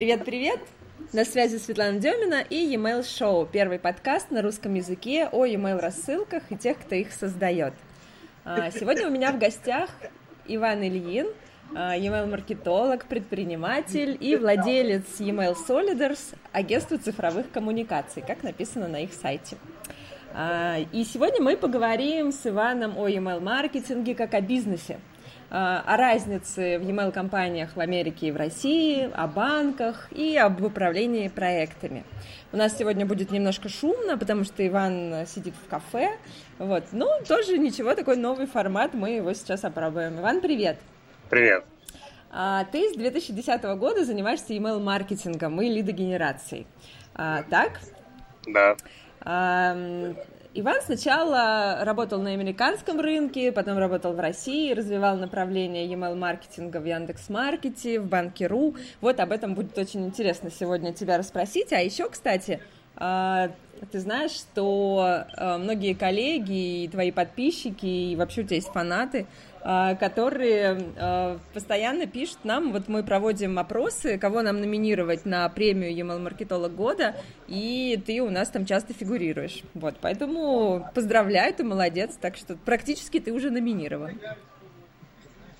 Привет-привет! На связи Светлана Демина и e-mail Show, первый подкаст на русском языке о e-mail рассылках и тех, кто их создает. А, сегодня у меня в гостях Иван Ильин, а, e-mail маркетолог, предприниматель и владелец e-mail Soliders, агентства цифровых коммуникаций, как написано на их сайте. А, и сегодня мы поговорим с Иваном о e-mail маркетинге как о бизнесе, а, о разнице в e-mail компаниях в Америке и в России, о банках и об управлении проектами. У нас сегодня будет немножко шумно, потому что Иван сидит в кафе, вот, ну, тоже ничего, такой новый формат, мы его сейчас опробуем. Иван, привет! Привет! А, ты с 2010 года занимаешься email маркетингом и лидогенерацией, а, так? Да. Иван сначала работал на американском рынке, потом работал в России, развивал направление email маркетинга в Яндекс.Маркете, в Банке.ру. Вот об этом будет очень интересно сегодня тебя расспросить. А еще, кстати, а, ты знаешь, что а, многие коллеги и твои подписчики, и вообще у тебя есть фанаты, которые а, постоянно пишут нам, вот мы проводим опросы, кого нам номинировать на премию e маркетолог года, и ты у нас там часто фигурируешь. Вот, поэтому поздравляю, ты молодец, так что практически ты уже номинирован.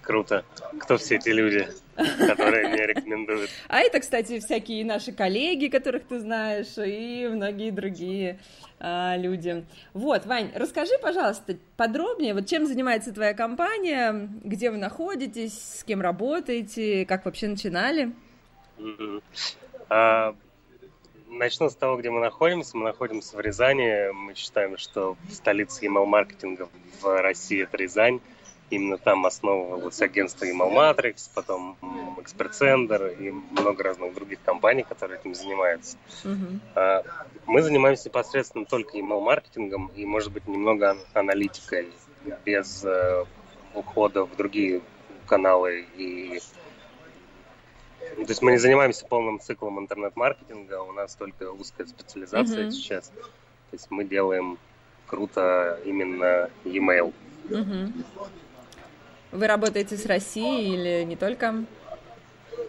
Круто. Кто все эти люди, которые меня рекомендуют? А это, кстати, всякие наши коллеги, которых ты знаешь, и многие другие а, люди. Вот, Вань, расскажи, пожалуйста, подробнее, вот чем занимается твоя компания, где вы находитесь, с кем работаете, как вообще начинали? А, начну с того, где мы находимся. Мы находимся в Рязани. Мы считаем, что столица email-маркетинга в России – это Рязань. Именно там основывалось агентство Email Matrix, потом Экспертсендер и много разных других компаний, которые этим занимаются. Uh-huh. Мы занимаемся непосредственно только email-маркетингом и, может быть, немного аналитикой, без э, ухода в другие каналы и то есть мы не занимаемся полным циклом интернет-маркетинга, у нас только узкая специализация uh-huh. сейчас. То есть мы делаем круто именно e-mail. Uh-huh. Вы работаете с Россией или не только?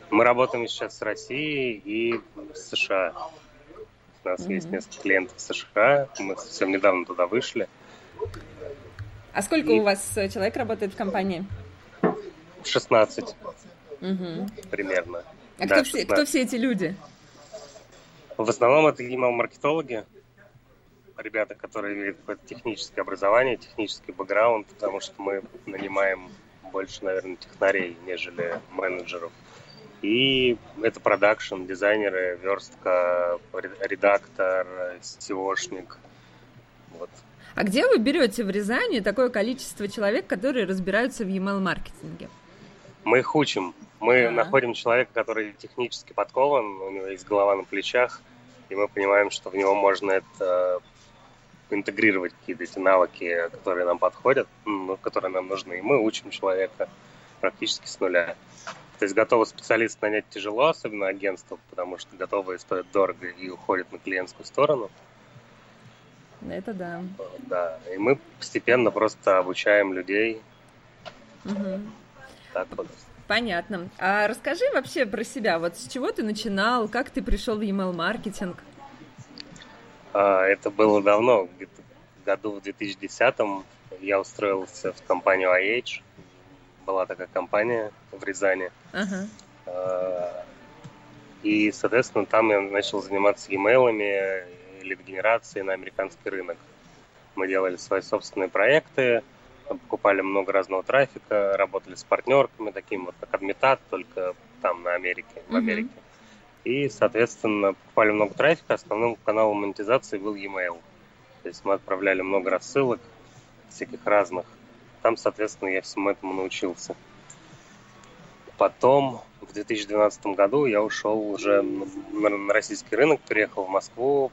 Мы работаем сейчас с Россией и с США. У нас mm-hmm. есть несколько клиентов в США. Мы совсем недавно туда вышли. А сколько и... у вас человек работает в компании? 16. Угу. Примерно. А да, кто, все, кто все эти люди? В основном это email-маркетологи, ребята, которые имеют какое-то техническое образование, технический бэкграунд, потому что мы нанимаем больше, наверное, технарей, нежели менеджеров. И это продакшн, дизайнеры, верстка, редактор, SEOшник. Вот. А где вы берете в Рязани такое количество человек, которые разбираются в email-маркетинге? Мы их учим. Мы А-а-а. находим человека, который технически подкован, у него есть голова на плечах, и мы понимаем, что в него можно это интегрировать какие-то эти навыки, которые нам подходят, ну, которые нам нужны. И мы учим человека практически с нуля. То есть готовый специалист нанять тяжело, особенно агентство, потому что готовые стоят дорого и уходят на клиентскую сторону. Это да. Да, и мы постепенно просто обучаем людей. Угу. Так вот. Понятно. А расскажи вообще про себя. Вот с чего ты начинал, как ты пришел в email маркетинг? А, это было давно, где-то году в 2010-м я устроился в компанию IH. Была такая компания в Рязани. Uh-huh. И, соответственно, там я начал заниматься e-mailами, лид-генерацией на американский рынок. Мы делали свои собственные проекты, покупали много разного трафика, работали с партнерками, таким вот как Адмитат, только там на Америке, в Америке. И, соответственно, покупали много трафика. Основным каналом монетизации был e-mail. То есть мы отправляли много рассылок всяких разных. Там, соответственно, я всему этому научился. Потом, в 2012 году, я ушел уже на российский рынок, переехал в Москву,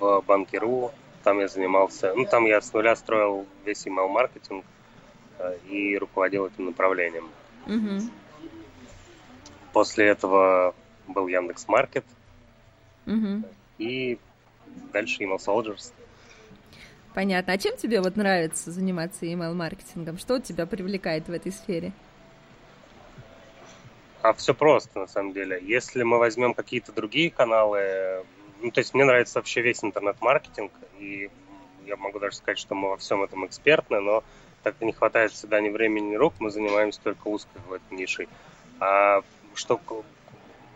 в Банкиру. Там я занимался, ну, там я с нуля строил весь email-маркетинг э, и руководил этим направлением. Угу. После этого был Яндекс Маркет. Угу. И дальше Email Soldiers. Понятно. А чем тебе вот нравится заниматься email-маркетингом? Что тебя привлекает в этой сфере? А все просто, на самом деле. Если мы возьмем какие-то другие каналы, ну, то есть мне нравится вообще весь интернет-маркетинг, и я могу даже сказать, что мы во всем этом экспертны, но так как не хватает всегда ни времени, ни рук, мы занимаемся только узкой в этой нишей. А что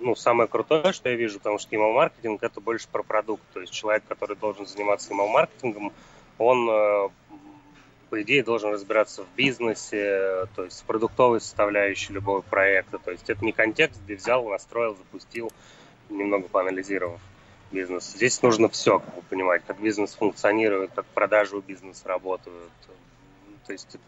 ну, самое крутое, что я вижу, потому что email-маркетинг это больше про продукт. То есть человек, который должен заниматься email-маркетингом, он, э, по идее, должен разбираться в бизнесе, то есть в продуктовой составляющей любого проекта. То есть это не контекст, где взял, настроил, запустил, немного поанализировав бизнес. Здесь нужно все, как бы понимать, как бизнес функционирует, как продажи у бизнеса работают. То есть это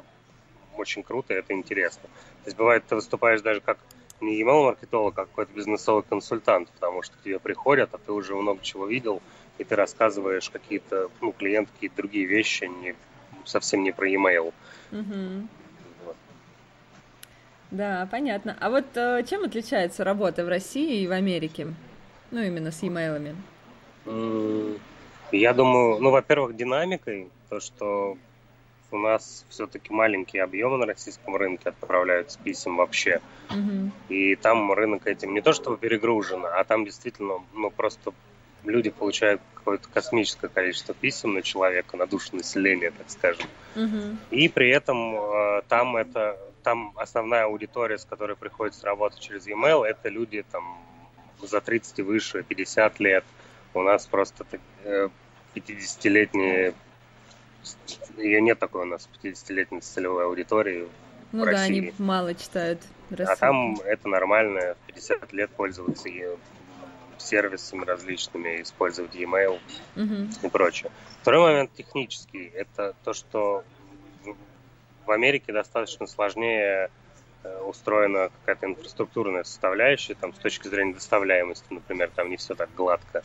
очень круто, это интересно. То есть бывает, ты выступаешь даже как не email-маркетолог, а какой-то бизнесовый консультант, потому что к тебе приходят, а ты уже много чего видел, и ты рассказываешь какие-то, ну, клиенту какие-то другие вещи, не, совсем не про email. Угу. Да, понятно. А вот э, чем отличается работа в России и в Америке? Ну, именно с e-mail. Я думаю, ну, во-первых, динамикой, то, что у нас все-таки маленькие объемы на российском рынке отправляются писем вообще. Угу. И там рынок этим не то чтобы перегружен, а там действительно, ну, просто люди получают какое-то космическое количество писем на человека, на душу населения, так скажем. Угу. И при этом э, там это там основная аудитория, с которой приходится работать через e-mail, это люди там за 30 и выше, 50 лет. У нас просто 50-летние ее нет такой у нас 50-летней целевой аудитории ну да, России. они мало читают. Рассылки. А там это нормально, в 50 лет пользоваться сервисами различными, использовать e-mail угу. и прочее. Второй момент технический. Это то, что в Америке достаточно сложнее э, устроена какая-то инфраструктурная составляющая, там, с точки зрения доставляемости, например, там не все так гладко.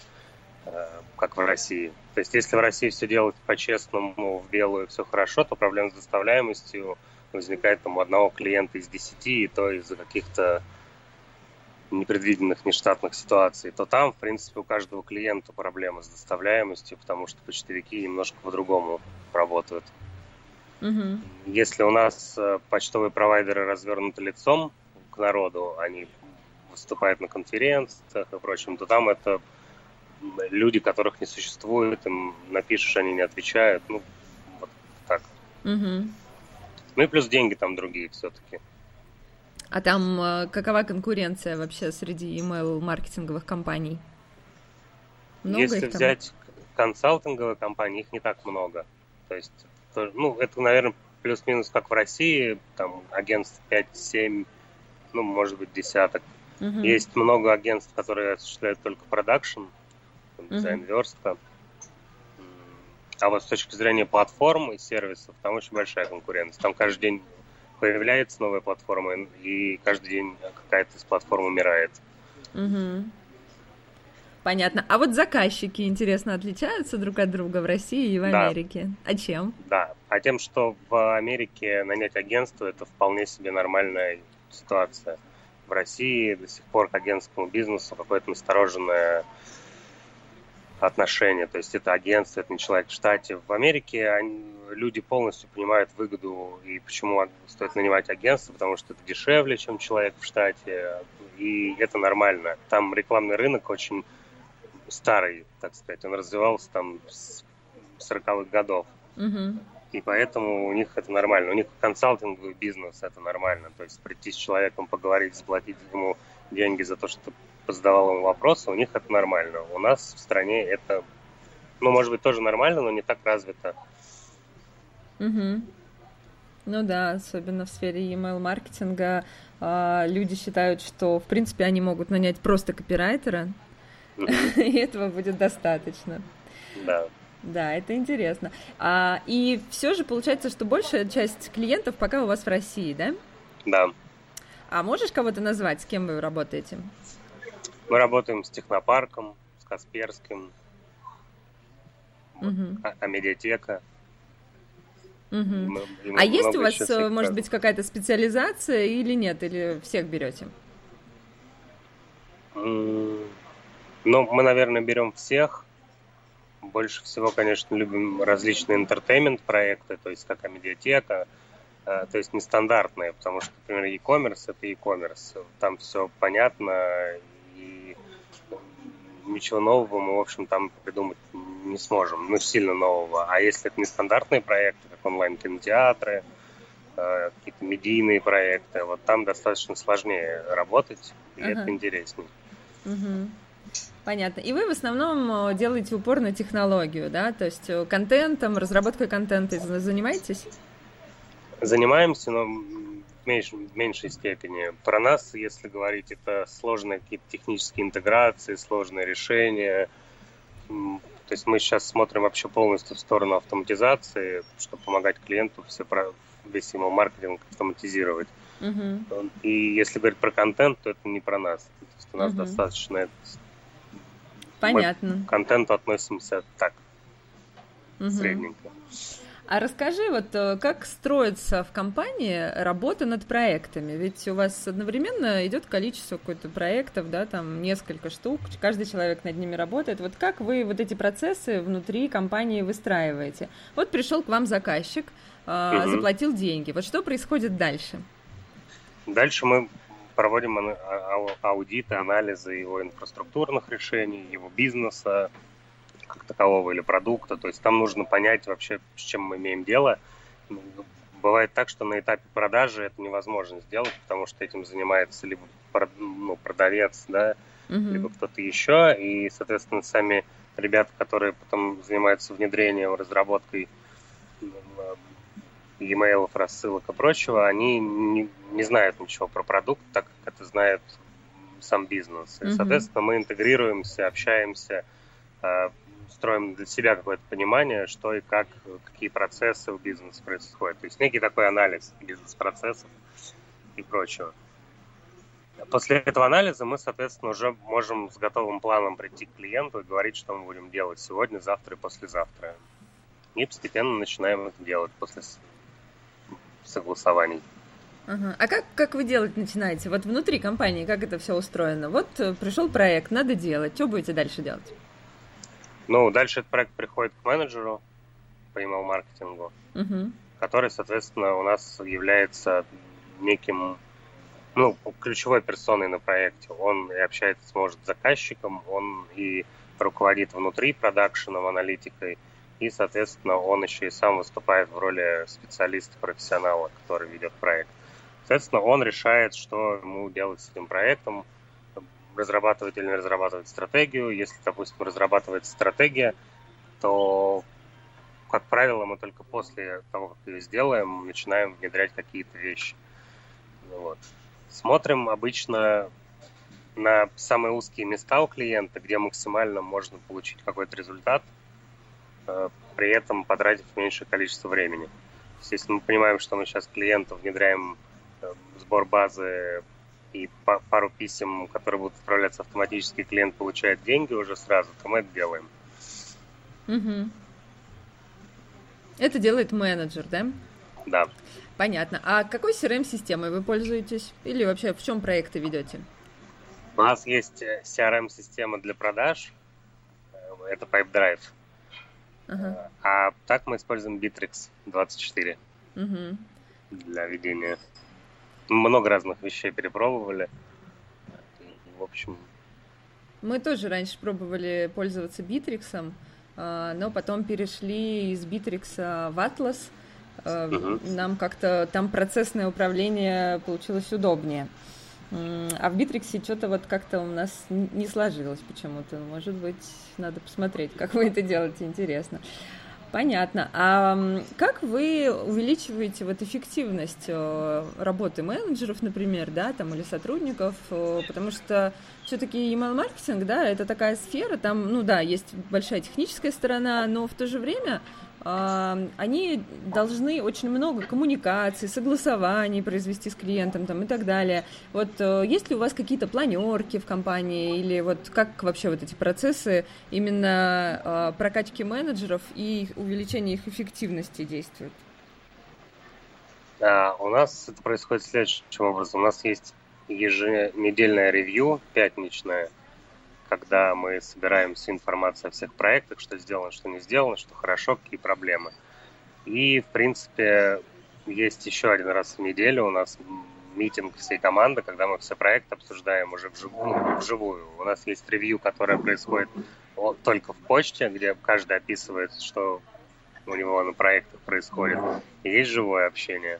Э, как в России. То есть, если в России все делать по-честному, в белую, все хорошо, то проблем с доставляемостью возникает там у одного клиента из десяти, и то из-за каких-то непредвиденных нештатных ситуаций, то там, в принципе, у каждого клиента проблемы с доставляемостью, потому что почтовики немножко по-другому работают. Угу. Если у нас э, почтовые провайдеры развернуты лицом к народу, они выступают на конференциях и прочем, то там это люди, которых не существует, им напишешь, они не отвечают, ну, вот так. Угу. Ну и плюс деньги там другие все-таки. А там э, какова конкуренция вообще среди email-маркетинговых компаний? Много Если взять консалтинговые компании, их не так много. То есть, ну, это, наверное, плюс-минус как в России, там агентств 5-7, ну, может быть, десяток. Угу. Есть много агентств, которые осуществляют только продакшн, дизайн верстка. А вот с точки зрения платформ и сервисов, там очень большая конкуренция. Там каждый день появляется новая платформа, и каждый день какая-то из платформ умирает. Угу. Понятно. А вот заказчики, интересно, отличаются друг от друга в России и в Америке? Да. А чем? Да, а тем, что в Америке нанять агентство – это вполне себе нормальная ситуация. В России до сих пор к агентскому бизнесу какое-то настороженное отношения. То есть это агентство, это не человек в штате. В Америке они, люди полностью понимают выгоду и почему стоит нанимать агентство, потому что это дешевле, чем человек в штате. И это нормально. Там рекламный рынок очень старый, так сказать. Он развивался там с 40-х годов. Угу. И поэтому у них это нормально. У них консалтинговый бизнес это нормально. То есть прийти с человеком, поговорить, заплатить ему деньги за то, что задавал ему вопросы, у них это нормально. У нас в стране это, ну, может быть, тоже нормально, но не так развито. Угу. Ну да, особенно в сфере email-маркетинга э, люди считают, что, в принципе, они могут нанять просто копирайтера, и этого будет достаточно. Да. Да, это интересно. А, и все же получается, что большая часть клиентов пока у вас в России, да? Да. А можешь кого-то назвать, с кем вы работаете? Мы работаем с технопарком, с Касперским, угу. а, а медиатека. Угу. Мы, а есть у вас, э, может быть, какая-то специализация или нет, или всех берете? Ну, мы, наверное, берем всех. Больше всего, конечно, любим различные интертеймент проекты, то есть как медиатека, то есть нестандартные, потому что, например, e-commerce это e-commerce, там все понятно, ничего нового мы, в общем, там придумать не сможем, ну, сильно нового. А если это нестандартные проекты, как онлайн-кинотеатры, какие-то медийные проекты, вот там достаточно сложнее работать, и uh-huh. это интереснее. Uh-huh. Понятно. И вы в основном э, делаете упор на технологию, да? То есть э, контентом, разработкой контента занимаетесь? Занимаемся, но в меньшей, в меньшей степени. Про нас, если говорить, это сложные какие-то технические интеграции, сложные решения. То есть мы сейчас смотрим вообще полностью в сторону автоматизации, чтобы помогать клиенту все про, весь его маркетинг автоматизировать. Uh-huh. И если говорить про контент, то это не про нас. То есть у нас uh-huh. достаточно Понятно. Мы к контенту относимся так, угу. средненько. А расскажи, вот э, как строится в компании работа над проектами? Ведь у вас одновременно идет количество какой-то проектов, да, там несколько штук, каждый человек над ними работает. Вот как вы вот эти процессы внутри компании выстраиваете? Вот пришел к вам заказчик, угу. заплатил деньги. Вот что происходит дальше? Дальше мы проводим а, аудиты, анализы его инфраструктурных решений, его бизнеса как такового или продукта. То есть там нужно понять вообще, с чем мы имеем дело. Бывает так, что на этапе продажи это невозможно сделать, потому что этим занимается либо ну, продавец, да, угу. либо кто-то еще. И, соответственно, сами ребята, которые потом занимаются внедрением, разработкой e-mail, рассылок и прочего, они не, не знают ничего про продукт, так как это знает сам бизнес. И, соответственно, мы интегрируемся, общаемся, э, строим для себя какое-то понимание, что и как, какие процессы в бизнесе происходят. То есть некий такой анализ бизнес-процессов и прочего. После этого анализа мы, соответственно, уже можем с готовым планом прийти к клиенту и говорить, что мы будем делать сегодня, завтра и послезавтра. И постепенно начинаем это делать после согласований. А как, как вы делать начинаете? Вот внутри компании, как это все устроено? Вот э, пришел проект, надо делать. Что будете дальше делать? Ну, дальше этот проект приходит к менеджеру по email-маркетингу, угу. который, соответственно, у нас является неким, ну, ключевой персоной на проекте. Он и общается, может, с заказчиком, он и руководит внутри продакшеном, аналитикой, и, соответственно, он еще и сам выступает в роли специалиста-профессионала, который ведет проект. Соответственно, он решает, что ему делать с этим проектом, разрабатывать или не разрабатывать стратегию. Если, допустим, разрабатывается стратегия, то, как правило, мы только после того, как ее сделаем, начинаем внедрять какие-то вещи. Вот. Смотрим обычно на самые узкие места у клиента, где максимально можно получить какой-то результат – Э, при этом потратив меньшее количество времени. Если мы понимаем, что мы сейчас клиенту внедряем э, сбор базы и пару писем, которые будут отправляться автоматически, клиент получает деньги уже сразу, то мы это делаем. Угу. Это делает менеджер, да? Да. Понятно. А какой CRM-системой вы пользуетесь? Или вообще в чем проекты ведете? У нас есть э, CRM-система для продаж. Это PipeDrive. Ага. А так мы используем Bittrex 24 угу. для ведения. Много разных вещей перепробовали. В общем... Мы тоже раньше пробовали пользоваться Bittrex, а, но потом перешли из Bittrex в Atlas. Угу. Нам как-то там процессное управление получилось удобнее. А в Битриксе что-то вот как-то у нас не сложилось почему-то. Может быть, надо посмотреть, как вы это делаете, интересно. Понятно. А как вы увеличиваете вот эффективность э, работы менеджеров, например, да, там или сотрудников? Э, потому что все-таки email маркетинг, да, это такая сфера, там, ну да, есть большая техническая сторона, но в то же время они должны очень много коммуникаций, согласований произвести с клиентом там, и так далее. Вот э, есть ли у вас какие-то планерки в компании или вот как вообще вот эти процессы именно а, прокачки менеджеров и увеличения их эффективности действуют? Да, у нас это происходит следующим образом. У нас есть еженедельное ревью, пятничное – когда мы собираем всю информацию о всех проектах, что сделано, что не сделано, что хорошо, какие проблемы. И, в принципе, есть еще один раз в неделю у нас митинг всей команды, когда мы все проекты обсуждаем уже вживую, ну, вживую. У нас есть ревью, которое происходит только в почте, где каждый описывает, что у него на проектах происходит. И есть живое общение.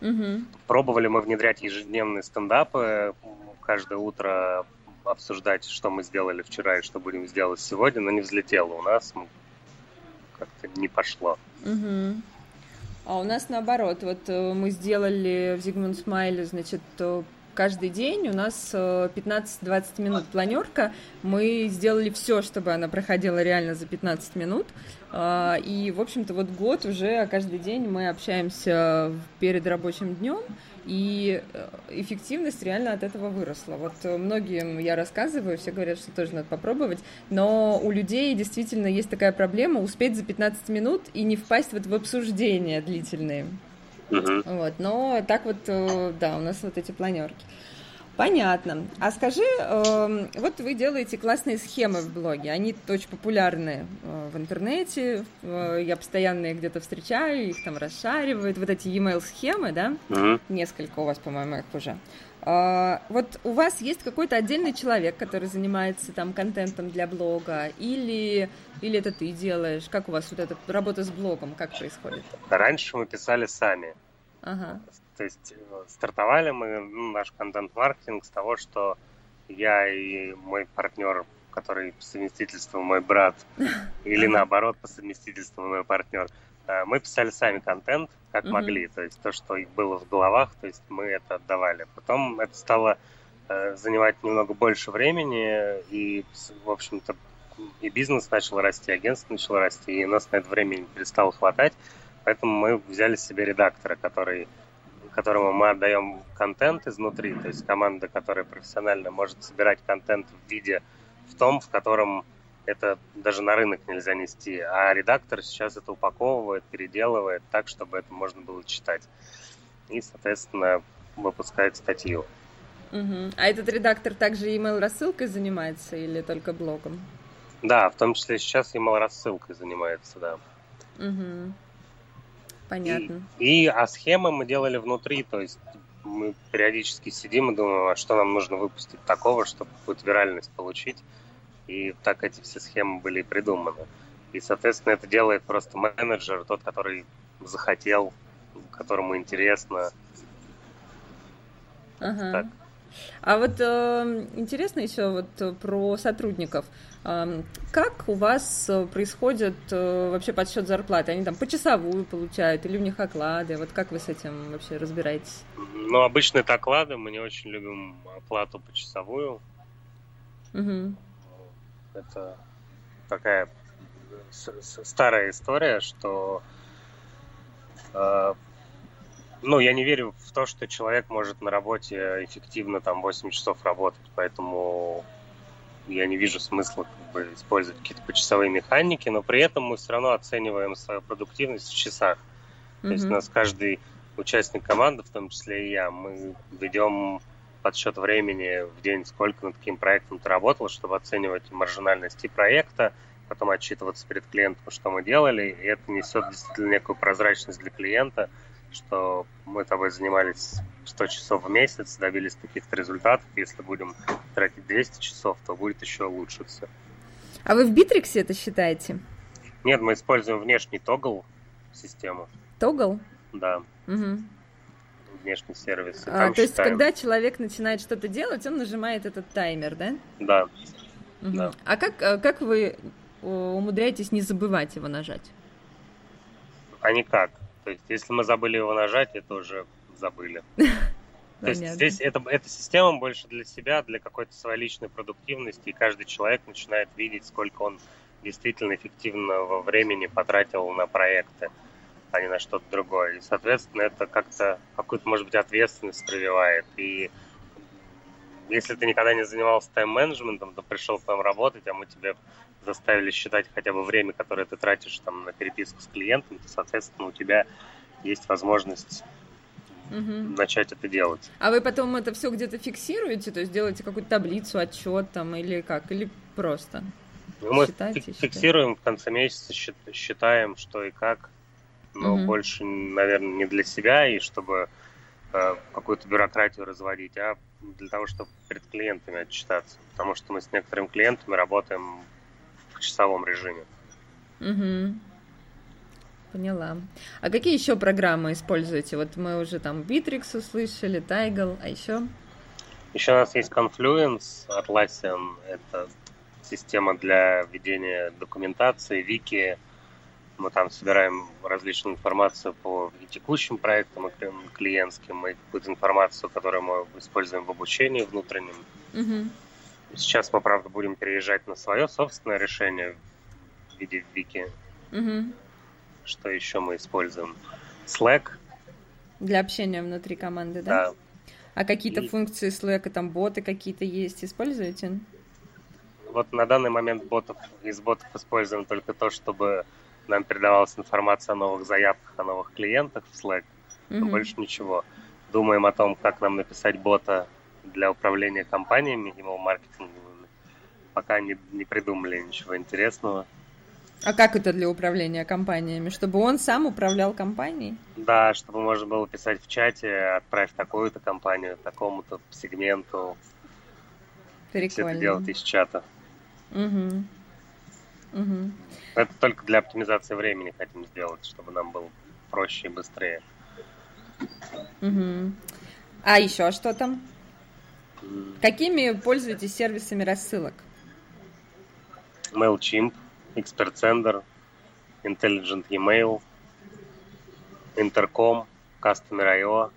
Угу. Пробовали мы внедрять ежедневные стендапы, каждое утро обсуждать, что мы сделали вчера и что будем сделать сегодня, но не взлетело у нас, как-то не пошло. Угу. А у нас наоборот, вот э, мы сделали в Зигмунд Смайле, значит, э, каждый день у нас 15-20 э, минут планерка. Мы сделали все, чтобы она проходила реально за 15 минут. А, и, в общем-то, вот год уже каждый день мы общаемся перед рабочим днем и э, эффективность реально от этого выросла. Вот э, многим я рассказываю, все говорят, что тоже надо попробовать, но у людей действительно есть такая проблема успеть за 15 минут и не впасть вот в обсуждения длительные. Uh-huh. Вот, но так вот, э, да, у нас вот эти планерки. Понятно. А скажи, э, вот вы делаете классные схемы в блоге, они очень популярны э, в интернете, э, я постоянно их где-то встречаю, их там расшаривают, вот эти e-mail схемы, да? Uh-huh. Несколько у вас, по-моему, их уже. Э, вот у вас есть какой-то отдельный человек, который занимается там контентом для блога, или, или это ты делаешь? Как у вас вот эта работа с блогом, как происходит? Раньше мы писали сами. Ага. То есть э, стартовали мы ну, наш контент-маркетинг с того, что я и мой партнер, который по совместительству мой брат, или наоборот по совместительству мой партнер, э, мы писали сами контент, как могли. То есть то, что было в головах, то есть мы это отдавали. Потом это стало э, занимать немного больше времени, и, в общем-то, и бизнес начал расти, агентство начало расти, и у нас на это времени перестало хватать. Поэтому мы взяли себе редактора, который которому мы отдаем контент изнутри, то есть команда, которая профессионально может собирать контент в виде в том, в котором это даже на рынок нельзя нести, а редактор сейчас это упаковывает, переделывает так, чтобы это можно было читать. И, соответственно, выпускает статью. Угу. А этот редактор также email рассылкой занимается или только блогом? Да, в том числе сейчас email рассылкой занимается, да. Угу. Понятно. И, и а схемы мы делали внутри, то есть мы периодически сидим и думаем, а что нам нужно выпустить такого, чтобы какую-то виральность получить. И так эти все схемы были придуманы. И, соответственно, это делает просто менеджер, тот, который захотел, которому интересно. Ага. Так. А вот э, интересно еще вот э, про сотрудников. Э, как у вас э, происходит э, вообще подсчет зарплаты? Они там почасовую получают или у них оклады? Вот как вы с этим вообще разбираетесь? Ну, обычно это оклады. Мы не очень любим оплату почасовую. Угу. Это такая старая история, что э, ну, я не верю в то, что человек может на работе эффективно там 8 часов работать, поэтому я не вижу смысла как бы, использовать какие-то почасовые механики, но при этом мы все равно оцениваем свою продуктивность в часах. Mm-hmm. То есть у нас каждый участник команды, в том числе и я, мы ведем подсчет времени в день, сколько над каким проектом ты работал, чтобы оценивать маржинальность и проекта, потом отчитываться перед клиентом, что мы делали, и это несет действительно некую прозрачность для клиента – что мы тобой занимались 100 часов в месяц, добились таких-то результатов. Если будем тратить 200 часов, то будет еще лучше все. А вы в Битриксе это считаете? Нет, мы используем внешний тогл систему. Тогл? Да. Угу. Внешний сервис. А, то есть, когда человек начинает что-то делать, он нажимает этот таймер, да? Да. Угу. да. А как, а как вы умудряетесь не забывать его нажать? А никак. То есть, если мы забыли его нажать, это уже забыли. То есть здесь это, эта система больше для себя, для какой-то своей личной продуктивности, и каждый человек начинает видеть, сколько он действительно эффективного времени потратил на проекты, а не на что-то другое. И, соответственно, это как-то какую-то, может быть, ответственность прививает. И если ты никогда не занимался тайм-менеджментом, то пришел к нам работать, а мы тебе заставили считать хотя бы время, которое ты тратишь там на переписку с клиентом, то, соответственно, у тебя есть возможность угу. начать это делать. А вы потом это все где-то фиксируете, то есть делаете какую-то таблицу, отчет там или как, или просто? Ну, мы считаете, фиксируем считаете? в конце месяца, считаем, что и как. но mm-hmm. больше, наверное, не для себя и чтобы э, какую-то бюрократию разводить, а для того, чтобы перед клиентами отчитаться. Потому что мы с некоторыми клиентами работаем часовом режиме. Угу. Поняла. А какие еще программы используете? Вот мы уже там Bittrex услышали, Taigle, а еще? Еще у нас есть Confluence, Atlassian, это система для ведения документации, вики. Мы там собираем различную информацию по текущим проектам, и клиентским, и какую-то информацию, которую мы используем в обучении внутреннем. Угу. Сейчас мы, правда, будем переезжать на свое собственное решение в виде вики. Угу. Что еще мы используем? Slack. Для общения внутри команды, да? Да. А какие-то и... функции Slack, там боты какие-то есть, используете? Вот на данный момент ботов, из ботов используем только то, чтобы нам передавалась информация о новых заявках, о новых клиентах в Slack. Но больше ничего. Думаем о том, как нам написать бота для управления компаниями, email маркетинговыми. Пока не, не придумали ничего интересного. А как это для управления компаниями? Чтобы он сам управлял компанией? Да, чтобы можно было писать в чате, отправь такую-то компанию, такому-то сегменту. Прикольно. Все это делать из чата. Угу. Угу. Это только для оптимизации времени хотим сделать, чтобы нам было проще и быстрее. Угу. А еще что там? Какими пользуетесь сервисами рассылок? MailChimp, Expert Sender, Intelligent Email, Intercom, Customer.io.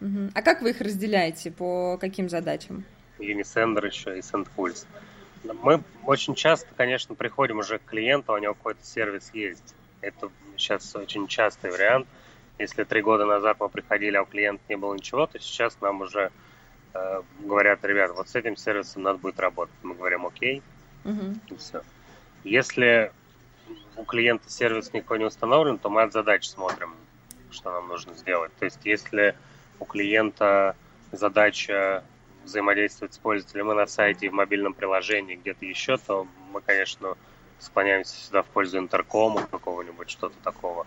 Угу. А как вы их разделяете? По каким задачам? Unisender еще и SendPulse. Мы очень часто, конечно, приходим уже к клиенту, у него какой-то сервис есть. Это сейчас очень частый вариант. Если три года назад мы приходили, а у клиента не было ничего, то сейчас нам уже э, говорят, ребят, вот с этим сервисом надо будет работать. Мы говорим, окей, угу. и все. Если у клиента сервис никакой не установлен, то мы от задач смотрим, что нам нужно сделать. То есть если у клиента задача взаимодействовать с пользователем и на сайте, и в мобильном приложении, где-то еще, то мы, конечно, склоняемся сюда в пользу интеркома какого-нибудь, что-то такого.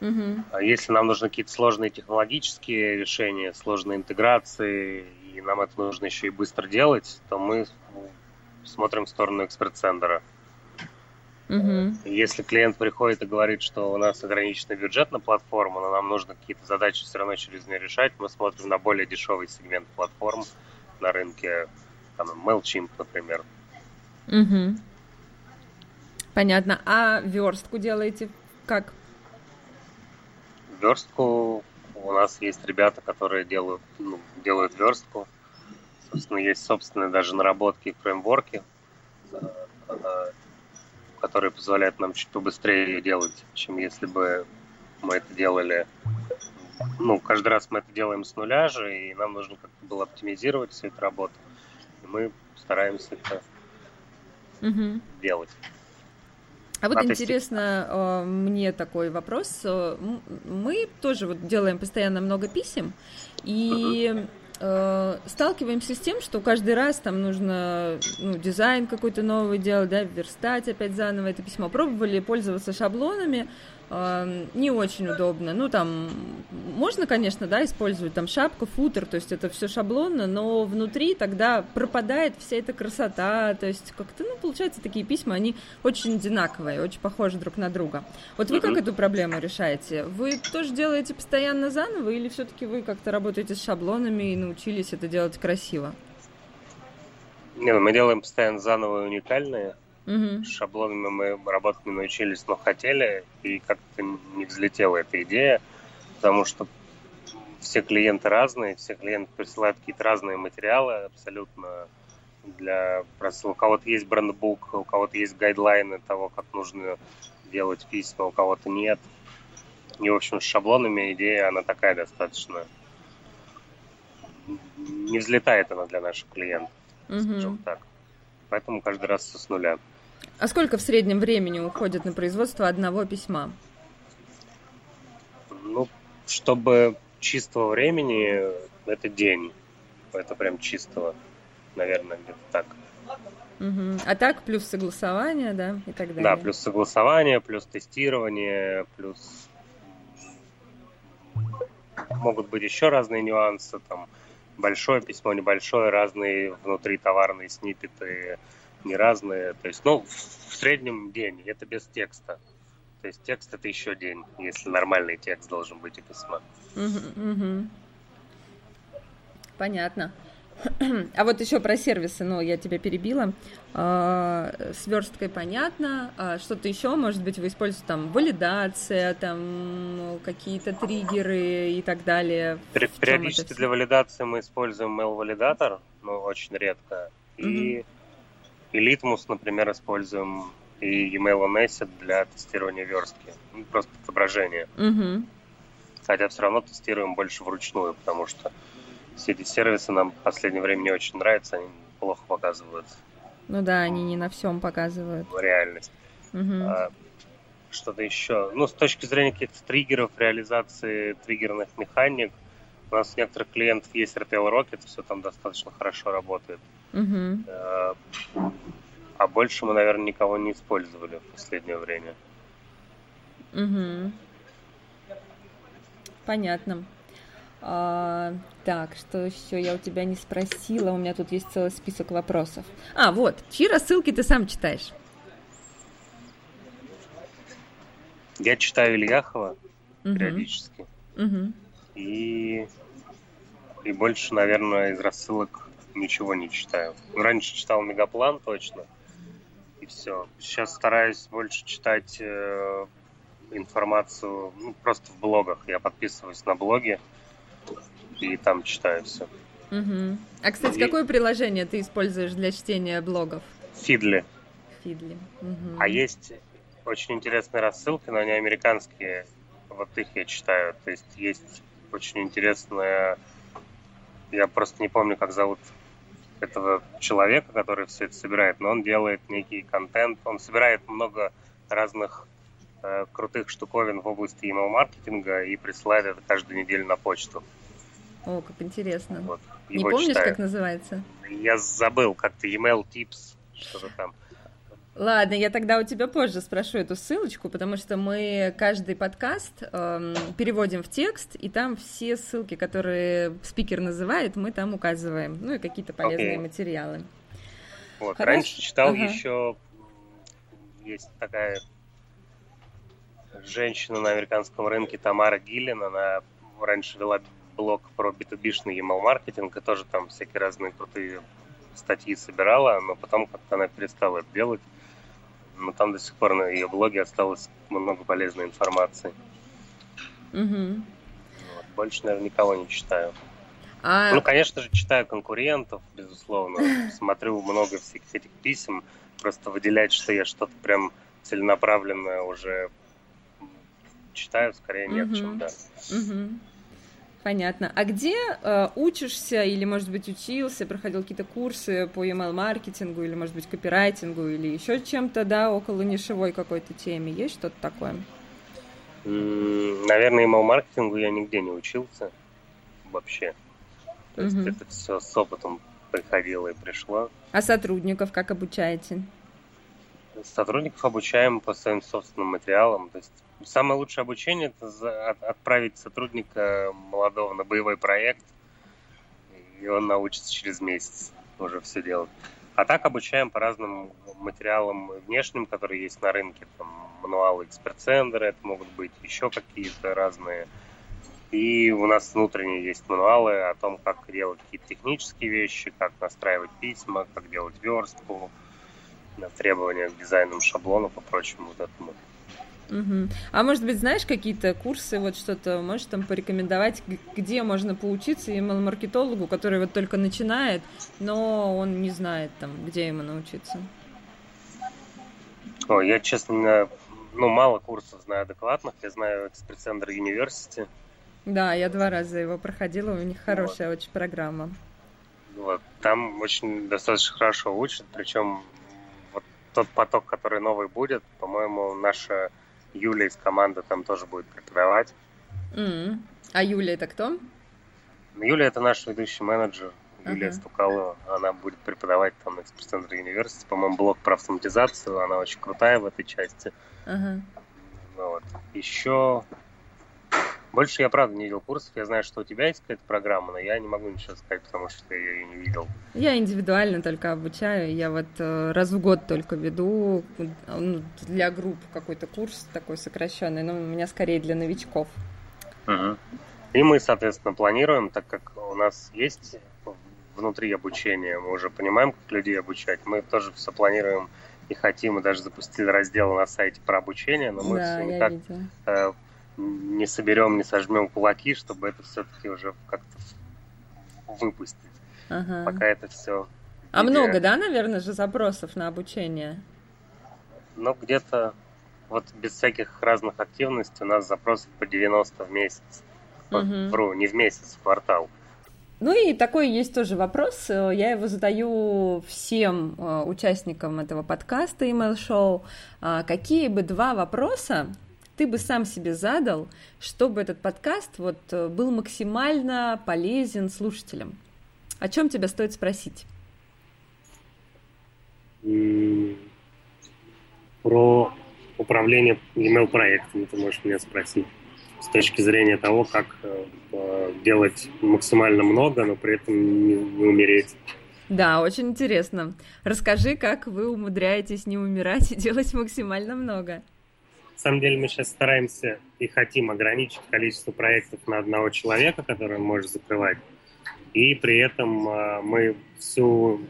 Uh-huh. Если нам нужны какие-то сложные технологические решения, сложные интеграции, и нам это нужно еще и быстро делать, то мы смотрим в сторону эксперт-центра. Угу. Если клиент приходит и говорит, что у нас ограниченный бюджет на платформу, но нам нужно какие-то задачи все равно через нее решать, мы смотрим на более дешевый сегмент платформ на рынке, там, MailChimp, например. Угу. Понятно. А верстку делаете как? Верстку у нас есть ребята, которые делают, ну, делают верстку. Собственно, есть собственные даже наработки и фреймворки которые позволяют нам чуть побыстрее ее делать, чем если бы мы это делали. Ну, каждый раз мы это делаем с нуля же, и нам нужно как-то было оптимизировать всю эту работу. И мы стараемся это угу. делать. А вот интересно э, мне такой вопрос. Э, мы тоже вот делаем постоянно много писем, и Э, сталкиваемся с тем, что каждый раз там нужно ну, дизайн какой-то новый делать, да, верстать опять заново это письмо. Пробовали пользоваться шаблонами, э, не очень удобно. Ну, там, можно, конечно, да, использовать там шапка, футер, то есть это все шаблонно, но внутри тогда пропадает вся эта красота, то есть как-то, ну, получается, такие письма, они очень одинаковые, очень похожи друг на друга. Вот вы как эту проблему решаете? Вы тоже делаете постоянно заново или все-таки вы как-то работаете с шаблонами и научились это делать красиво? Не, ну мы делаем постоянно заново и уникальные. Угу. С шаблонами мы работать не научились, но хотели, и как-то не взлетела эта идея, потому что все клиенты разные, все клиенты присылают какие-то разные материалы абсолютно для просто у кого-то есть брендбук, у кого-то есть гайдлайны того, как нужно делать письма, у кого-то нет. И, в общем, с шаблонами идея, она такая достаточно не взлетает она для наших клиентов, угу. скажем так. Поэтому каждый раз с нуля. А сколько в среднем времени уходит на производство одного письма? Ну, чтобы чистого времени, это день. Это прям чистого. наверное, где-то так. Угу. А так плюс согласование, да, и так далее. Да, плюс согласование, плюс тестирование, плюс могут быть еще разные нюансы, там большое письмо, небольшое, разные внутри товарные снипеты, не разные. То есть, ну, в среднем день, это без текста. То есть текст это еще день, если нормальный текст должен быть у письма. Угу, угу. Понятно. А вот еще про сервисы, ну, я тебя перебила. А, с версткой понятно. А что-то еще, может быть, вы используете там валидация, там какие-то триггеры и так далее. Периодически для валидации мы используем mail-валидатор, но очень редко. И, угу. И Litmus, например, используем и email on asset для тестирования верстки. Ну, просто отображение. Угу. Хотя все равно тестируем больше вручную, потому что все эти сервисы нам в последнее время не очень нравятся, они плохо показывают. Ну да, они не на всем показывают. Реальность. Угу. А, что-то еще. Ну, с точки зрения каких-то триггеров, реализации триггерных механик, у нас у некоторых клиентов есть RTL Rocket, все там достаточно хорошо работает. Угу. А, а больше мы, наверное, никого не использовали в последнее время. Угу. Понятно. А, так, что еще я у тебя не спросила? У меня тут есть целый список вопросов. А, вот, чьи рассылки ты сам читаешь? Я читаю Ильяхова угу. периодически. Угу. И, и больше, наверное, из рассылок ничего не читаю. Раньше читал Мегаплан точно. И все. Сейчас стараюсь больше читать э, информацию ну, просто в блогах. Я подписываюсь на блоги и там читаю все. Угу. А, кстати, и... какое приложение ты используешь для чтения блогов? Фидли. Фидли. Угу. А есть очень интересные рассылки, но они американские. Вот их я читаю. То есть есть очень интересная... Я просто не помню, как зовут этого человека, который все это собирает, но он делает некий контент. Он собирает много разных э, крутых штуковин в области email-маркетинга и присылает это каждую неделю на почту. О, как интересно. Вот, Не помнишь, читаю. как называется? Я забыл, как-то email tips, что-то там. Ладно, я тогда у тебя позже спрошу эту ссылочку, потому что мы каждый подкаст эм, переводим в текст, и там все ссылки, которые спикер называет, мы там указываем. Ну и какие-то полезные okay. материалы. Вот, Хорошо? раньше читал ага. еще есть такая женщина на американском рынке Тамара Гиллин, она раньше вела блог про B2B-шный email маркетинг, и тоже там всякие разные крутые статьи собирала, но потом как-то она перестала это делать. Но там до сих пор на ее блоге осталось много полезной информации. Угу. Вот. Больше, наверное, никого не читаю. А... Ну, конечно же, читаю конкурентов, безусловно. Смотрю много всяких этих писем. Просто выделять, что я что-то прям целенаправленное уже читаю, скорее нет, угу. чем да. Угу. Понятно. А где э, учишься или, может быть, учился, проходил какие-то курсы по email-маркетингу или, может быть, копирайтингу или еще чем-то, да, около нишевой какой-то теме? Есть что-то такое? Наверное, email-маркетингу я нигде не учился вообще. То есть угу. это все с опытом приходило и пришло. А сотрудников как обучаете? Сотрудников обучаем по своим собственным материалам. То есть самое лучшее обучение это отправить сотрудника молодого на боевой проект, и он научится через месяц уже все делать. А так обучаем по разным материалам внешним, которые есть на рынке, там мануалы эксперт-центра, это могут быть еще какие-то разные. И у нас внутренние есть мануалы о том, как делать какие-то технические вещи, как настраивать письма, как делать верстку, требования к дизайнам шаблонов и прочему вот этому. Угу. А может быть, знаешь какие-то курсы, вот что-то можешь там порекомендовать, где можно поучиться email-маркетологу, который вот только начинает, но он не знает там, где ему научиться? О, я, честно, ну, мало курсов знаю адекватных. Я знаю экспресс-центр University. Да, я два раза его проходила, у них хорошая вот. очень программа. Вот, там очень достаточно хорошо учат, причем вот тот поток, который новый будет, по-моему, наша Юля из команды там тоже будет преподавать. Mm-hmm. А Юля это кто? Юля это наш ведущий менеджер. Юлия uh-huh. Стукалова. Она будет преподавать там на экспресс-центре университета. По-моему, блок про автоматизацию. Она очень крутая в этой части. Uh-huh. Вот. Еще больше я, правда, не видел курсов. Я знаю, что у тебя есть какая-то программа, но я не могу ничего сказать, потому что я ее не видел. Я индивидуально только обучаю. Я вот э, раз в год только веду ну, для групп какой-то курс такой сокращенный, но у меня скорее для новичков. Угу. И мы, соответственно, планируем, так как у нас есть внутри обучения, мы уже понимаем, как людей обучать, мы тоже все планируем и хотим, и даже запустили раздел на сайте про обучение, но мы да, все никак э, не соберем, не сожмем кулаки, чтобы это все-таки уже как-то выпустить. Ага. Пока это все. А много, да, наверное, же запросов на обучение? Ну, где-то вот без всяких разных активностей у нас запросов по 90 в месяц. Угу. Вру, не в месяц, в квартал. Ну и такой есть тоже вопрос. Я его задаю всем э, участникам этого подкаста Email Show. А какие бы два вопроса ты бы сам себе задал, чтобы этот подкаст вот э, был максимально полезен слушателям? О чем тебя стоит спросить? Про управление email проектами ты можешь меня спросить с точки зрения того, как э, делать максимально много, но при этом не, не умереть. Да, очень интересно. Расскажи, как вы умудряетесь не умирать и делать максимально много. На самом деле мы сейчас стараемся и хотим ограничить количество проектов на одного человека, который он может закрывать. И при этом э, мы всю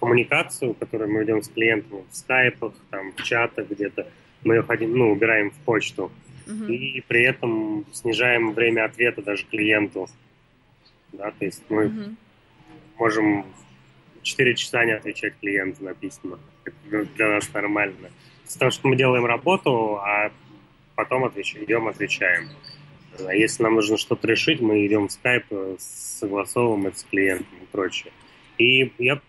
коммуникацию, которую мы ведем с клиентом в скайпах, там, в чатах где-то, мы ее ходим, ну, убираем в почту. Uh-huh. И при этом снижаем время ответа даже клиенту. Да, то есть мы uh-huh. можем 4 часа не отвечать клиенту на письма. Это для нас нормально. С того, что мы делаем работу, а потом отвеч... идем, отвечаем. А если нам нужно что-то решить, мы идем в скайп, согласовываем это с клиентом и прочее. И я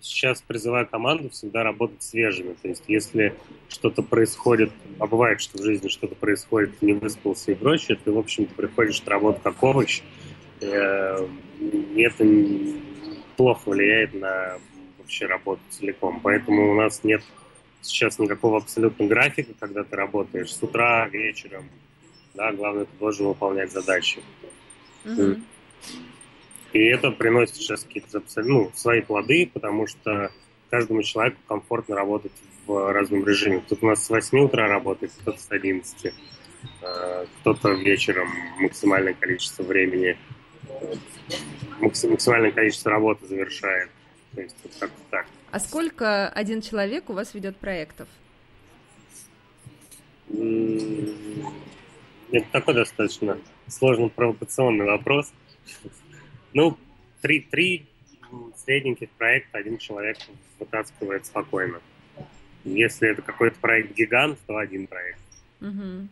сейчас призываю команду всегда работать свежими. То есть если что-то происходит, а бывает, что в жизни что-то происходит, не выспался и прочее, ты, в общем-то, приходишь на работу как овощ, э, это плохо влияет на вообще работу целиком. Поэтому у нас нет сейчас никакого абсолютно графика, когда ты работаешь с утра, вечером. Да, главное, ты должен выполнять задачи. Mm-hmm. И это приносит сейчас какие-то ну, свои плоды, потому что каждому человеку комфортно работать в разном режиме. Кто-то у нас с 8 утра работает, кто-то с 11, э, кто-то вечером максимальное количество времени, максимальное количество работы завершает. То есть вот как-то так. А сколько один человек у вас ведет проектов? Это такой достаточно сложный провокационный вопрос. Ну, три, три средненьких проекта один человек вытаскивает спокойно. Если это какой-то проект гигант, то один проект. Угу.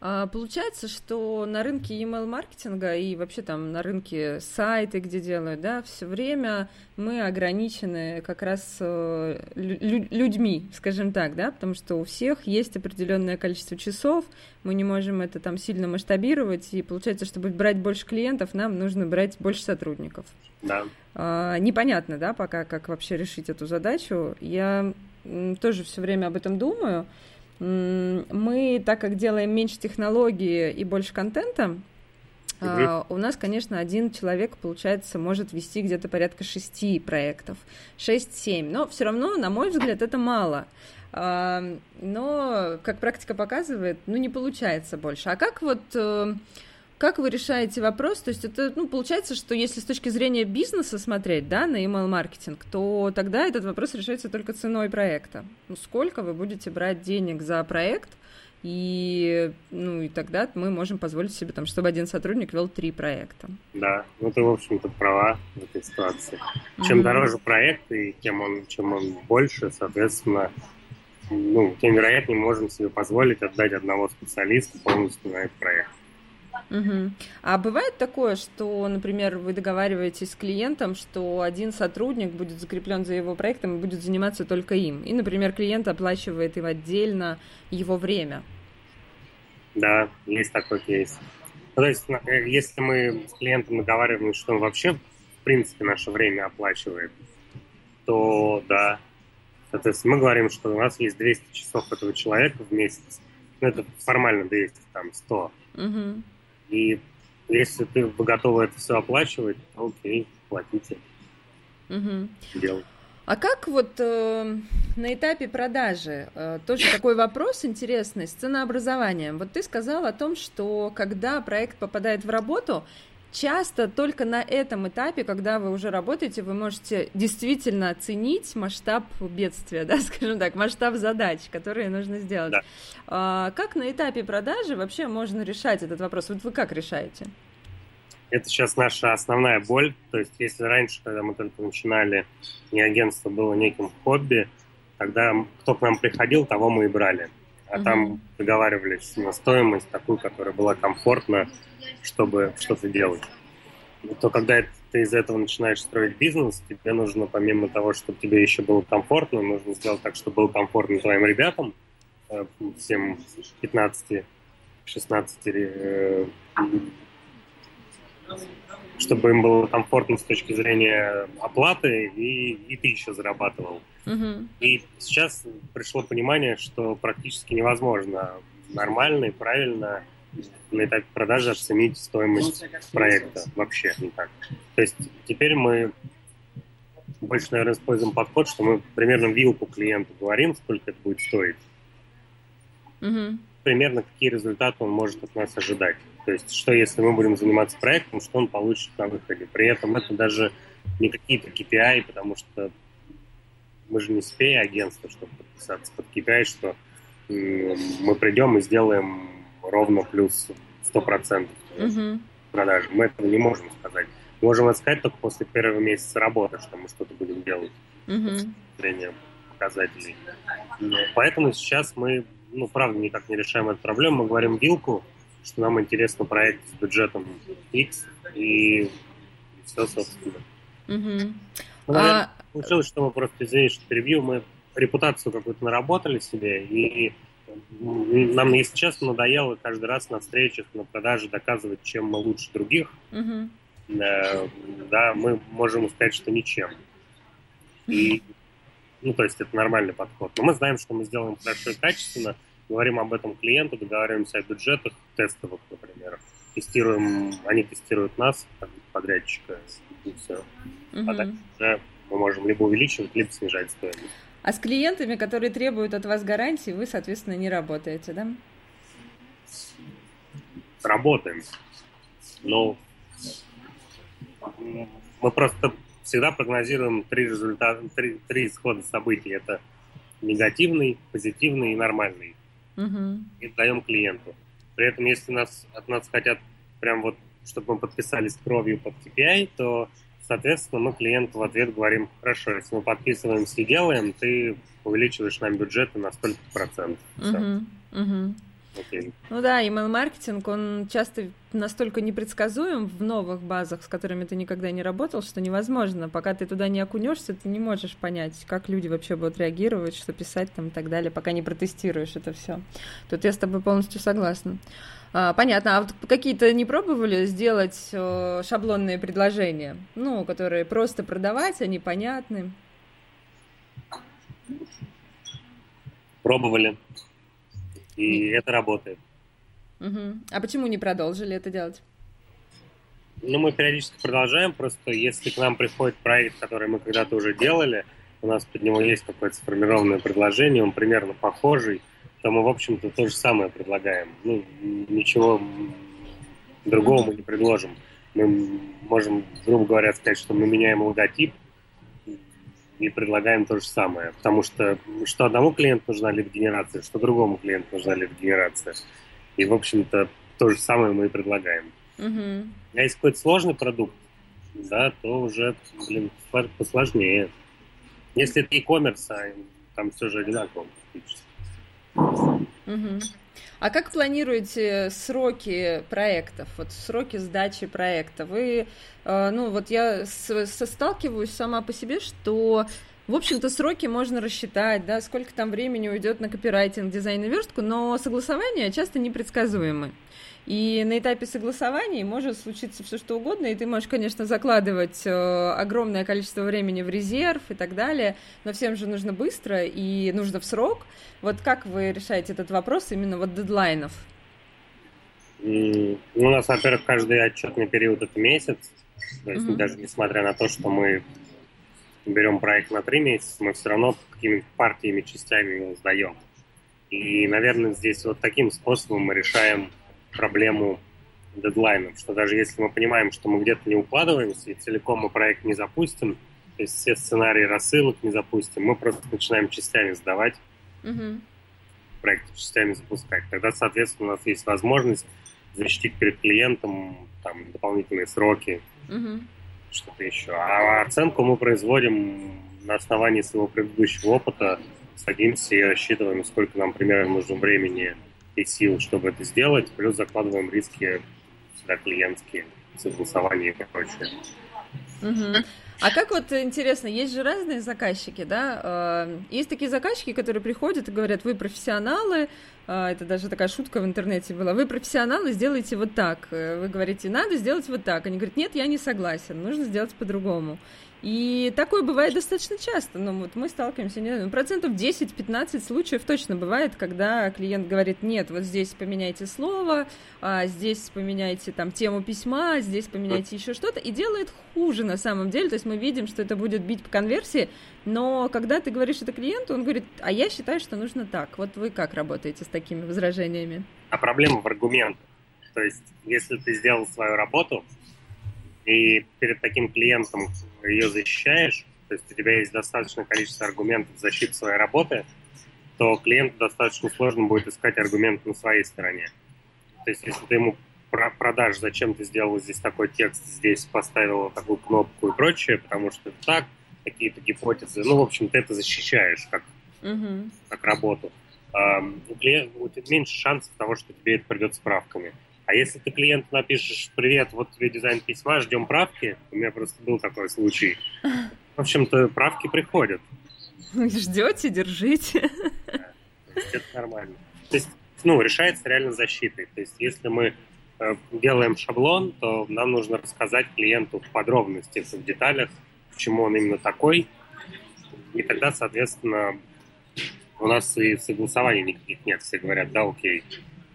А, получается, что на рынке email маркетинга и вообще там на рынке сайты, где делают, да, все время мы ограничены как раз э, людьми, скажем так, да, потому что у всех есть определенное количество часов, мы не можем это там сильно масштабировать, и получается, чтобы брать больше клиентов, нам нужно брать больше сотрудников. Да. А, непонятно, да, пока как вообще решить эту задачу. Я тоже все время об этом думаю. Мы, так как делаем меньше технологии и больше контента, Uh, у нас, конечно, один человек, получается, может вести где-то порядка шести проектов, шесть-семь, но все равно, на мой взгляд, это мало. Uh, но, как практика показывает, ну, не получается больше. А как вот uh, как вы решаете вопрос? То есть это, ну, получается, что если с точки зрения бизнеса смотреть, да, на email-маркетинг, то тогда этот вопрос решается только ценой проекта. Ну, сколько вы будете брать денег за проект, и, ну, и тогда мы можем позволить себе, там, чтобы один сотрудник вел три проекта. Да, ну ты, в общем-то, права в этой ситуации. Чем mm-hmm. дороже проект, и тем он, чем он больше, соответственно, ну, тем вероятнее можем себе позволить отдать одного специалиста полностью на этот проект. Угу. А бывает такое, что, например, вы договариваетесь с клиентом, что один сотрудник будет закреплен за его проектом и будет заниматься только им. И, например, клиент оплачивает им отдельно его время. Да, есть такой кейс. Ну, то есть, э, если мы с клиентом договариваемся, что он вообще, в принципе, наше время оплачивает, то да. Соответственно, мы говорим, что у нас есть 200 часов этого человека в месяц. Ну, это формально 200, там, 100. Угу. И если ты готова это все оплачивать, окей, платите. Угу. Делай. А как вот э, на этапе продажи, э, тоже такой вопрос интересный, с ценообразованием. Вот ты сказал о том, что когда проект попадает в работу, часто только на этом этапе, когда вы уже работаете, вы можете действительно оценить масштаб бедствия, да, скажем так, масштаб задач, которые нужно сделать. Да. А, как на этапе продажи вообще можно решать этот вопрос? Вот вы как решаете? Это сейчас наша основная боль. То есть, если раньше, когда мы только начинали, не агентство было неким хобби, тогда кто к нам приходил, того мы и брали. А там договаривались на стоимость такую, которая была комфортна, чтобы что-то делать. И то когда ты из этого начинаешь строить бизнес, тебе нужно, помимо того, чтобы тебе еще было комфортно, нужно сделать так, чтобы было комфортно твоим ребятам, э, всем 15 16 чтобы им было комфортно с точки зрения оплаты, и, и ты еще зарабатывал. Uh-huh. И сейчас пришло понимание, что практически невозможно нормально и правильно на этапе продажи оценить стоимость проекта вообще никак. То есть теперь мы больше, наверное, используем подход, что мы примерно вилку клиенту говорим, сколько это будет стоить. Uh-huh. Примерно какие результаты он может от нас ожидать. То есть, что если мы будем заниматься проектом, что он получит на выходе. При этом это даже не какие-то KPI, потому что мы же не спей агентство, чтобы подписаться под KPI, что мы придем и сделаем ровно плюс 100% mm-hmm. продажи. Мы этого не можем сказать. Можем это сказать только после первого месяца работы, что мы что-то будем делать с зрения показателей. Поэтому сейчас мы, ну, правда, никак не решаем эту проблему. Мы говорим вилку, что нам интересно проект с бюджетом X и все, собственно. Угу. Ну, наверное, а... получилось, что мы просто, извини, что перебью, мы репутацию какую-то наработали себе, и нам, если честно, надоело каждый раз на встречах, на продаже доказывать, чем мы лучше других. Угу. Да, мы можем сказать, что ничем. И, ну, то есть это нормальный подход. Но мы знаем, что мы сделаем хорошо и качественно – говорим об этом клиенту, договариваемся о бюджетах тестовых, например. Тестируем, они тестируют нас, как подрядчика, и все. Угу. А так уже мы можем либо увеличивать, либо снижать стоимость. А с клиентами, которые требуют от вас гарантии, вы, соответственно, не работаете, да? Работаем. Но мы просто всегда прогнозируем три результата, три, три исхода событий. Это негативный, позитивный и нормальный угу. и даем клиенту. При этом, если нас, от нас хотят прям вот, чтобы мы подписались кровью под KPI, то, соответственно, мы клиенту в ответ говорим, хорошо, если мы подписываемся и делаем, ты увеличиваешь нам бюджеты на столько процентов. Угу. Угу. Okay. Ну да, email-маркетинг, он часто настолько непредсказуем в новых базах, с которыми ты никогда не работал, что невозможно. Пока ты туда не окунешься, ты не можешь понять, как люди вообще будут реагировать, что писать там и так далее, пока не протестируешь это все. Тут я с тобой полностью согласна. А, понятно. А вот какие-то не пробовали сделать э, шаблонные предложения, ну, которые просто продавать, они понятны? Пробовали и это работает. Угу. А почему не продолжили это делать? Ну, мы периодически продолжаем, просто если к нам приходит проект, который мы когда-то уже делали, у нас под него есть какое-то сформированное предложение, он примерно похожий, то мы, в общем-то, то же самое предлагаем. Ну, ничего другого мы не предложим. Мы можем, грубо говоря, сказать, что мы меняем логотип, и предлагаем то же самое. Потому что что одному клиенту нужна лид-генерация, что другому клиенту нужна лид-генерация. И, в общем-то, то же самое мы и предлагаем. Угу. А если какой-то сложный продукт, да, то уже, блин, посложнее. Если это e-commerce, а там все же одинаково практически. Угу. А как планируете сроки проектов, вот сроки сдачи проекта? Вы, э, ну вот я сталкиваюсь сама по себе, что в общем-то, сроки можно рассчитать, да, сколько там времени уйдет на копирайтинг, дизайн и верстку, но согласования часто непредсказуемы. И на этапе согласований может случиться все что угодно, и ты можешь, конечно, закладывать э, огромное количество времени в резерв и так далее, но всем же нужно быстро и нужно в срок. Вот как вы решаете этот вопрос именно вот дедлайнов? Ну, у нас, во-первых, каждый отчетный период это месяц, то есть mm-hmm. даже несмотря на то, что мы берем проект на три месяца, мы все равно какими-то партиями, частями его сдаем. И, наверное, здесь вот таким способом мы решаем проблему дедлайнов, что даже если мы понимаем, что мы где-то не укладываемся и целиком мы проект не запустим, то есть все сценарии рассылок не запустим, мы просто начинаем частями сдавать, mm-hmm. проект частями запускать. Тогда, соответственно, у нас есть возможность защитить перед клиентом там, дополнительные сроки, mm-hmm. что-то еще. А оценку мы производим на основании своего предыдущего опыта, садимся и рассчитываем, сколько нам примерно нужно времени и сил, чтобы это сделать, плюс закладываем риски сюда клиентские, согласования и прочее. Угу. А как вот интересно, есть же разные заказчики, да? А, есть такие заказчики, которые приходят и говорят, вы профессионалы, а, это даже такая шутка в интернете была, вы профессионалы, сделайте вот так. Вы говорите, надо сделать вот так. Они говорят, нет, я не согласен, нужно сделать по-другому. И такое бывает достаточно часто. Ну, вот мы сталкиваемся, не знаю, ну, процентов 10-15 случаев точно бывает, когда клиент говорит, нет, вот здесь поменяйте слово, а здесь поменяйте там тему письма, здесь поменяйте еще что-то, и делает хуже на самом деле. То есть мы видим, что это будет бить по конверсии, но когда ты говоришь это клиенту, он говорит, а я считаю, что нужно так. Вот вы как работаете с такими возражениями? А проблема в аргументах. То есть, если ты сделал свою работу, и перед таким клиентом ее защищаешь, то есть у тебя есть достаточное количество аргументов защиты своей работы, то клиенту достаточно сложно будет искать аргументы на своей стороне. То есть если ты ему продашь, зачем ты сделал здесь такой текст, здесь поставил такую кнопку и прочее, потому что это так, какие-то гипотезы, ну, в общем, ты это защищаешь как, uh-huh. как работу. у клиента тебя меньше шансов того, что тебе это придет справками. А если ты клиенту напишешь «Привет, вот тебе дизайн письма, ждем правки», у меня просто был такой случай. В общем-то, правки приходят. Ждете, держите. Да, это нормально. То есть, ну, решается реально защитой. То есть, если мы э, делаем шаблон, то нам нужно рассказать клиенту в подробностях, в деталях, почему он именно такой. И тогда, соответственно, у нас и согласований никаких нет. Все говорят, да, окей,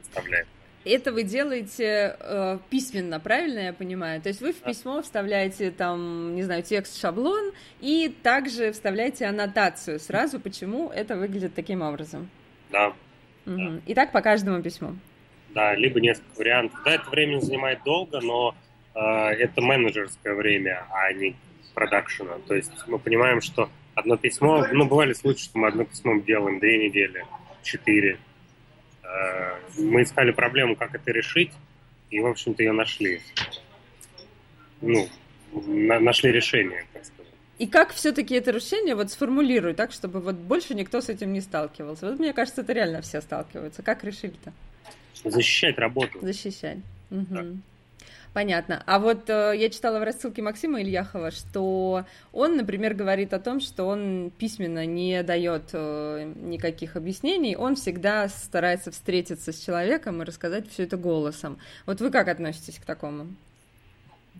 оставляем. Это вы делаете э, письменно, правильно я понимаю? То есть вы в письмо вставляете там, не знаю, текст, шаблон, и также вставляете аннотацию сразу, почему это выглядит таким образом. Да. Угу. да. И так по каждому письму. Да, либо несколько вариантов. Да, это время занимает долго, но э, это менеджерское время, а не продакшена. То есть мы понимаем, что одно письмо, ну, бывали случаи, что мы одно письмо делаем две недели, четыре, мы искали проблему, как это решить, и, в общем-то, ее нашли. Ну, на, нашли решение, так сказать. И как все-таки это решение вот сформулируй так, чтобы вот больше никто с этим не сталкивался? Вот мне кажется, это реально все сталкиваются. Как решили-то? Защищать работу. Защищать. Угу. Да. Понятно. А вот э, я читала в рассылке Максима Ильяхова, что он, например, говорит о том, что он письменно не дает э, никаких объяснений, он всегда старается встретиться с человеком и рассказать все это голосом. Вот вы как относитесь к такому?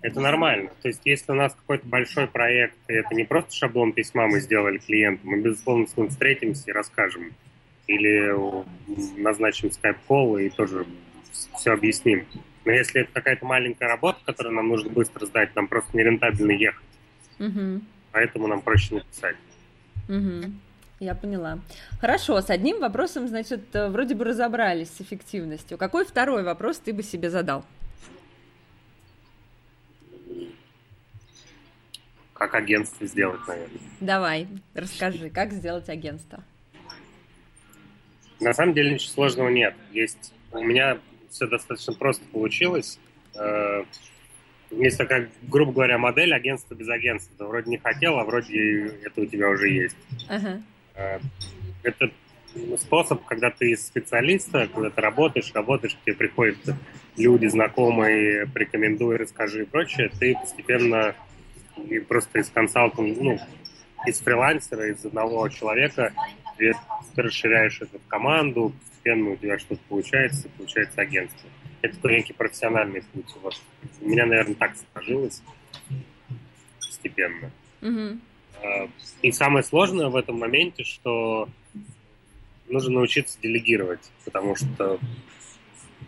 Это нормально. То есть, если у нас какой-то большой проект, и это не просто шаблон письма мы сделали клиенту, мы, безусловно, с ним встретимся и расскажем. Или назначим скайп-колл и тоже все объясним. Но если это какая-то маленькая работа, которую нам нужно быстро сдать, нам просто нерентабельно ехать. Угу. Поэтому нам проще написать. Угу. Я поняла. Хорошо, с одним вопросом, значит, э, вроде бы разобрались с эффективностью. Какой второй вопрос ты бы себе задал? Как агентство сделать, наверное. Давай, расскажи, как сделать агентство. На самом деле ничего сложного нет. Есть у меня все достаточно просто получилось. Э, есть такая, грубо говоря, модель агентства без агентства. Ты вроде не хотел, а вроде это у тебя уже есть. Uh-huh. Это способ, когда ты из специалиста, когда ты работаешь, работаешь, тебе приходят люди, знакомые, порекомендуй, расскажи и прочее, ты постепенно и просто из консалтинга, ну, из фрилансера, из одного человека, ты, расширяешь это в команду, постепенно у тебя что-то получается, получается агентство. Это такой некий профессиональный путь. Вот. У меня, наверное, так сложилось постепенно. Mm-hmm. И самое сложное в этом моменте, что нужно научиться делегировать, потому что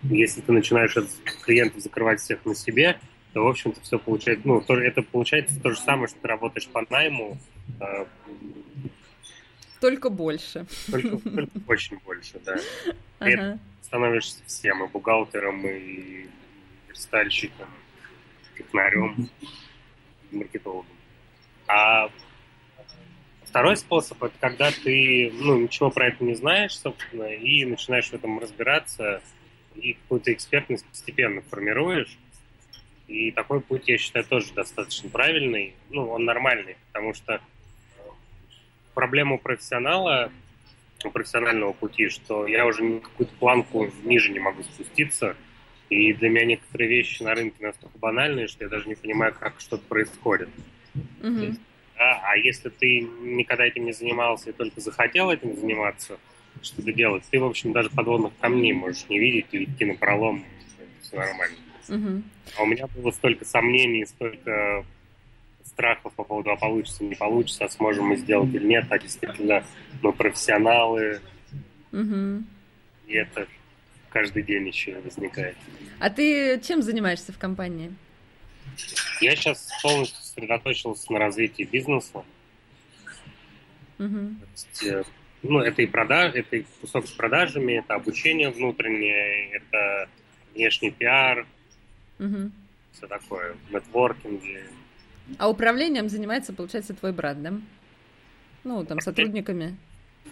если ты начинаешь от клиентов закрывать всех на себе, то, в общем-то, все получается, ну, то, это получается то же самое, что ты работаешь по найму. Э, только больше. Только, только очень больше, да. Ага. становишься всем, и бухгалтером, и верстальщиком, технарем, маркетологом. А Второй способ – это когда ты ну, ничего про это не знаешь, собственно, и начинаешь в этом разбираться, и какую-то экспертность постепенно формируешь. И такой путь, я считаю, тоже достаточно правильный. Ну, он нормальный, потому что проблема у профессионала, профессионального пути, что я уже какую-то планку ниже не могу спуститься, и для меня некоторые вещи на рынке настолько банальные, что я даже не понимаю, как что-то происходит. Mm-hmm. Да? А если ты никогда этим не занимался и только захотел этим заниматься, что-то делать, ты, в общем, даже подводных камней можешь не видеть и идти на пролом, все нормально. Угу. А у меня было столько сомнений, столько страхов по поводу, а получится, не получится, а сможем мы сделать или нет, а действительно мы профессионалы. Угу. И это каждый день еще возникает. А ты чем занимаешься в компании? Я сейчас полностью сосредоточился на развитии бизнеса. Угу. ну, это и продаж, это и кусок с продажами, это обучение внутреннее, это внешний пиар, угу. все такое, нетворкинги. А управлением занимается, получается, твой брат, да? Ну, там, сотрудниками.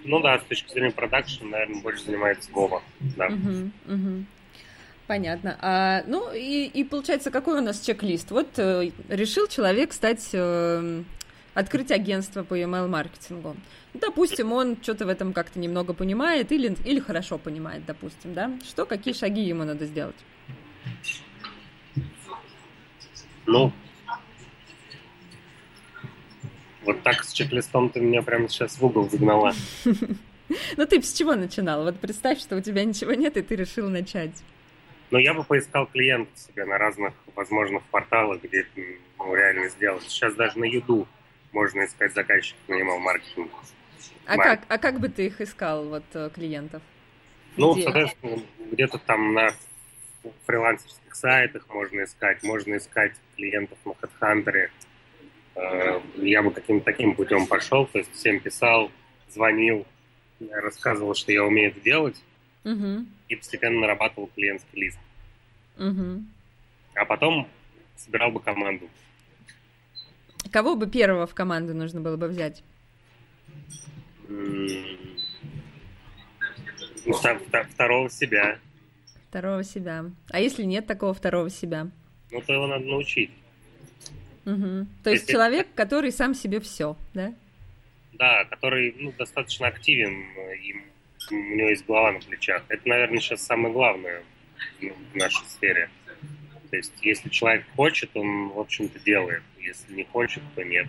Ну да, с точки зрения продакшн, наверное, больше занимается Вова. Да. Угу, угу. Понятно. А, ну и, и получается, какой у нас чек-лист? Вот э, решил человек стать, э, открыть агентство по email-маркетингу. Допустим, он что-то в этом как-то немного понимает или, или хорошо понимает, допустим, да? Что, какие шаги ему надо сделать? Ну, вот так с чек-листом ты меня прямо сейчас в угол загнала. Ну ты с чего начинал? Вот представь, что у тебя ничего нет, и ты решил начать. Но я бы поискал клиентов себе на разных возможных порталах, где это ну, реально сделать. Сейчас даже на Юду можно искать заказчиков на email маркетинг. А как, а как бы ты их искал, вот, э, клиентов? Ну, Где? соответственно, где-то там на фрилансерских сайтах можно искать, можно искать клиентов на HeadHunter. Э, я бы каким-то таким путем пошел, то есть всем писал, звонил, рассказывал, что я умею это делать, угу. и постепенно нарабатывал клиентский лист. Угу. А потом собирал бы команду. Кого бы первого в команду нужно было бы взять? Второго себя. Второго себя. А если нет такого второго себя? Ну, то его надо научить. Угу. То есть Если... человек, который сам себе все, да? Да, который ну, достаточно активен, и у него есть голова на плечах. Это, наверное, сейчас самое главное в нашей сфере. То есть, если человек хочет, он, в общем-то, делает. Если не хочет, то нет.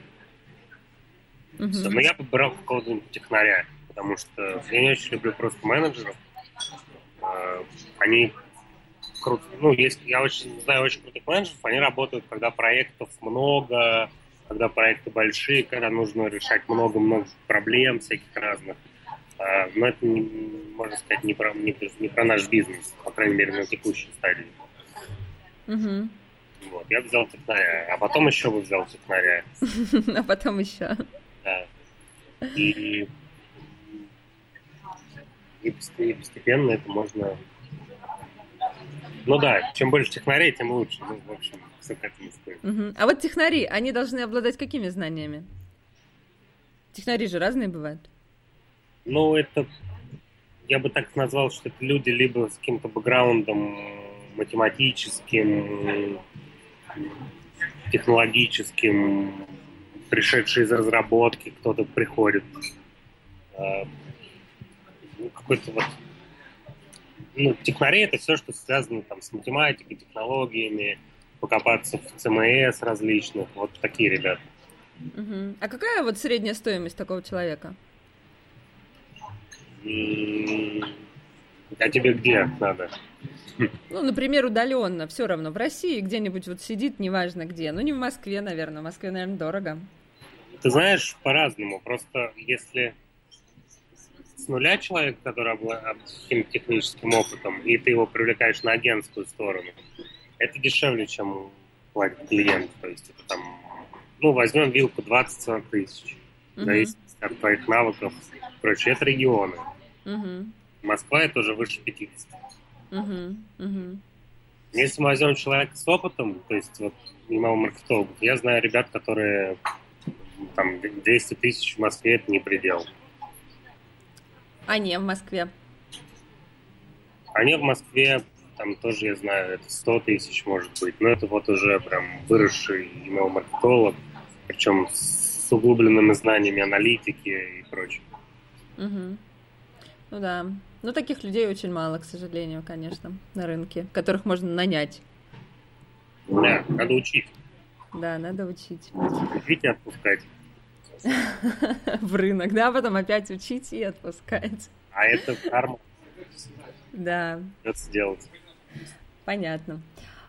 Угу. Все. Но я бы брал какого-нибудь технаря, потому что я не очень люблю просто менеджеров. А, они круто. Ну, есть, я очень знаю очень крутых менеджеров, они работают, когда проектов много, когда проекты большие, когда нужно решать много-много проблем всяких разных. А, но это, можно сказать, не про, не, не про наш бизнес, по крайней мере, на текущей стадии. Угу. Вот, я взял технаря, а потом еще бы взял технаря. А потом еще. Да. И, и постепенно это можно... Ну да, чем больше технарей, тем лучше. Ну, в общем, все к этому стоит. Угу. А вот технари, они должны обладать какими знаниями? Технари же разные бывают. Ну, это, я бы так назвал, что это люди либо с каким-то бэкграундом математическим, технологическим, пришедший из разработки, кто-то приходит, э, ну, какой-то вот ну, технари это все, что связано там с математикой, технологиями, покопаться в ЦМС различных, вот такие ребята. Угу. А какая вот средняя стоимость такого человека? А тебе где надо? Ну, например, удаленно, все равно. В России где-нибудь вот сидит, неважно где. Ну, не в Москве, наверное. В Москве, наверное, дорого. Ты знаешь, по-разному. Просто если с нуля человек, который обладает каким-то техническим опытом, и ты его привлекаешь на агентскую сторону, это дешевле, чем платит клиент. То есть это там, ну, возьмем вилку 20-40 тысяч. Uh-huh. Зависит от твоих навыков. Короче, это регионы. Uh-huh. Москва это уже выше 50. Uh-huh. Uh-huh. Если мы возьмем человека с опытом, то есть вот немало маркетологов, я знаю ребят, которые там 200 тысяч в Москве это не предел. А не в Москве? А не в Москве, там тоже, я знаю, это 100 тысяч может быть, но это вот уже прям выросший email-маркетолог, причем с углубленными знаниями аналитики и прочего. Угу. Ну да. Ну, таких людей очень мало, к сожалению, конечно, на рынке, которых можно нанять. Да, надо учить. Да, надо учить. Учить и отпускать. В рынок, да, потом опять учить и отпускать. А это карма. Да. Это сделать. Понятно.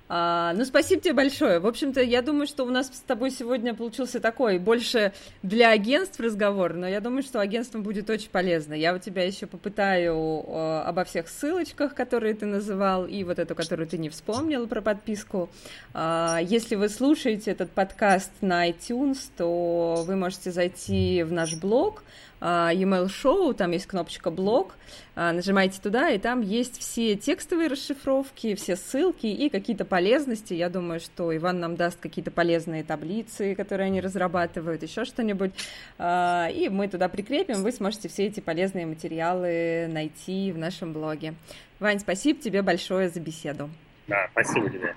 А, ну, спасибо тебе большое. В общем-то, я думаю, что у нас с тобой сегодня получился такой больше для агентств разговор, но я думаю, что агентствам будет очень полезно. Я у тебя еще попытаю э, обо всех ссылочках, которые ты называл, и вот эту, которую ты не вспомнил про подписку. А, если вы слушаете этот подкаст на iTunes, то вы можете зайти в наш блог, e-mail шоу, там есть кнопочка блог, а, нажимаете туда, и там есть все текстовые расшифровки, все ссылки и какие-то полезности. Я думаю, что Иван нам даст какие-то полезные таблицы, которые они разрабатывают, еще что-нибудь, а, и мы туда прикрепим, вы сможете все эти полезные материалы найти в нашем блоге. Вань, спасибо тебе большое за беседу. Да, спасибо тебе.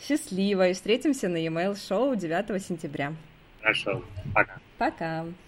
Счастливо, и встретимся на e-mail шоу 9 сентября. Хорошо, пока. Пока.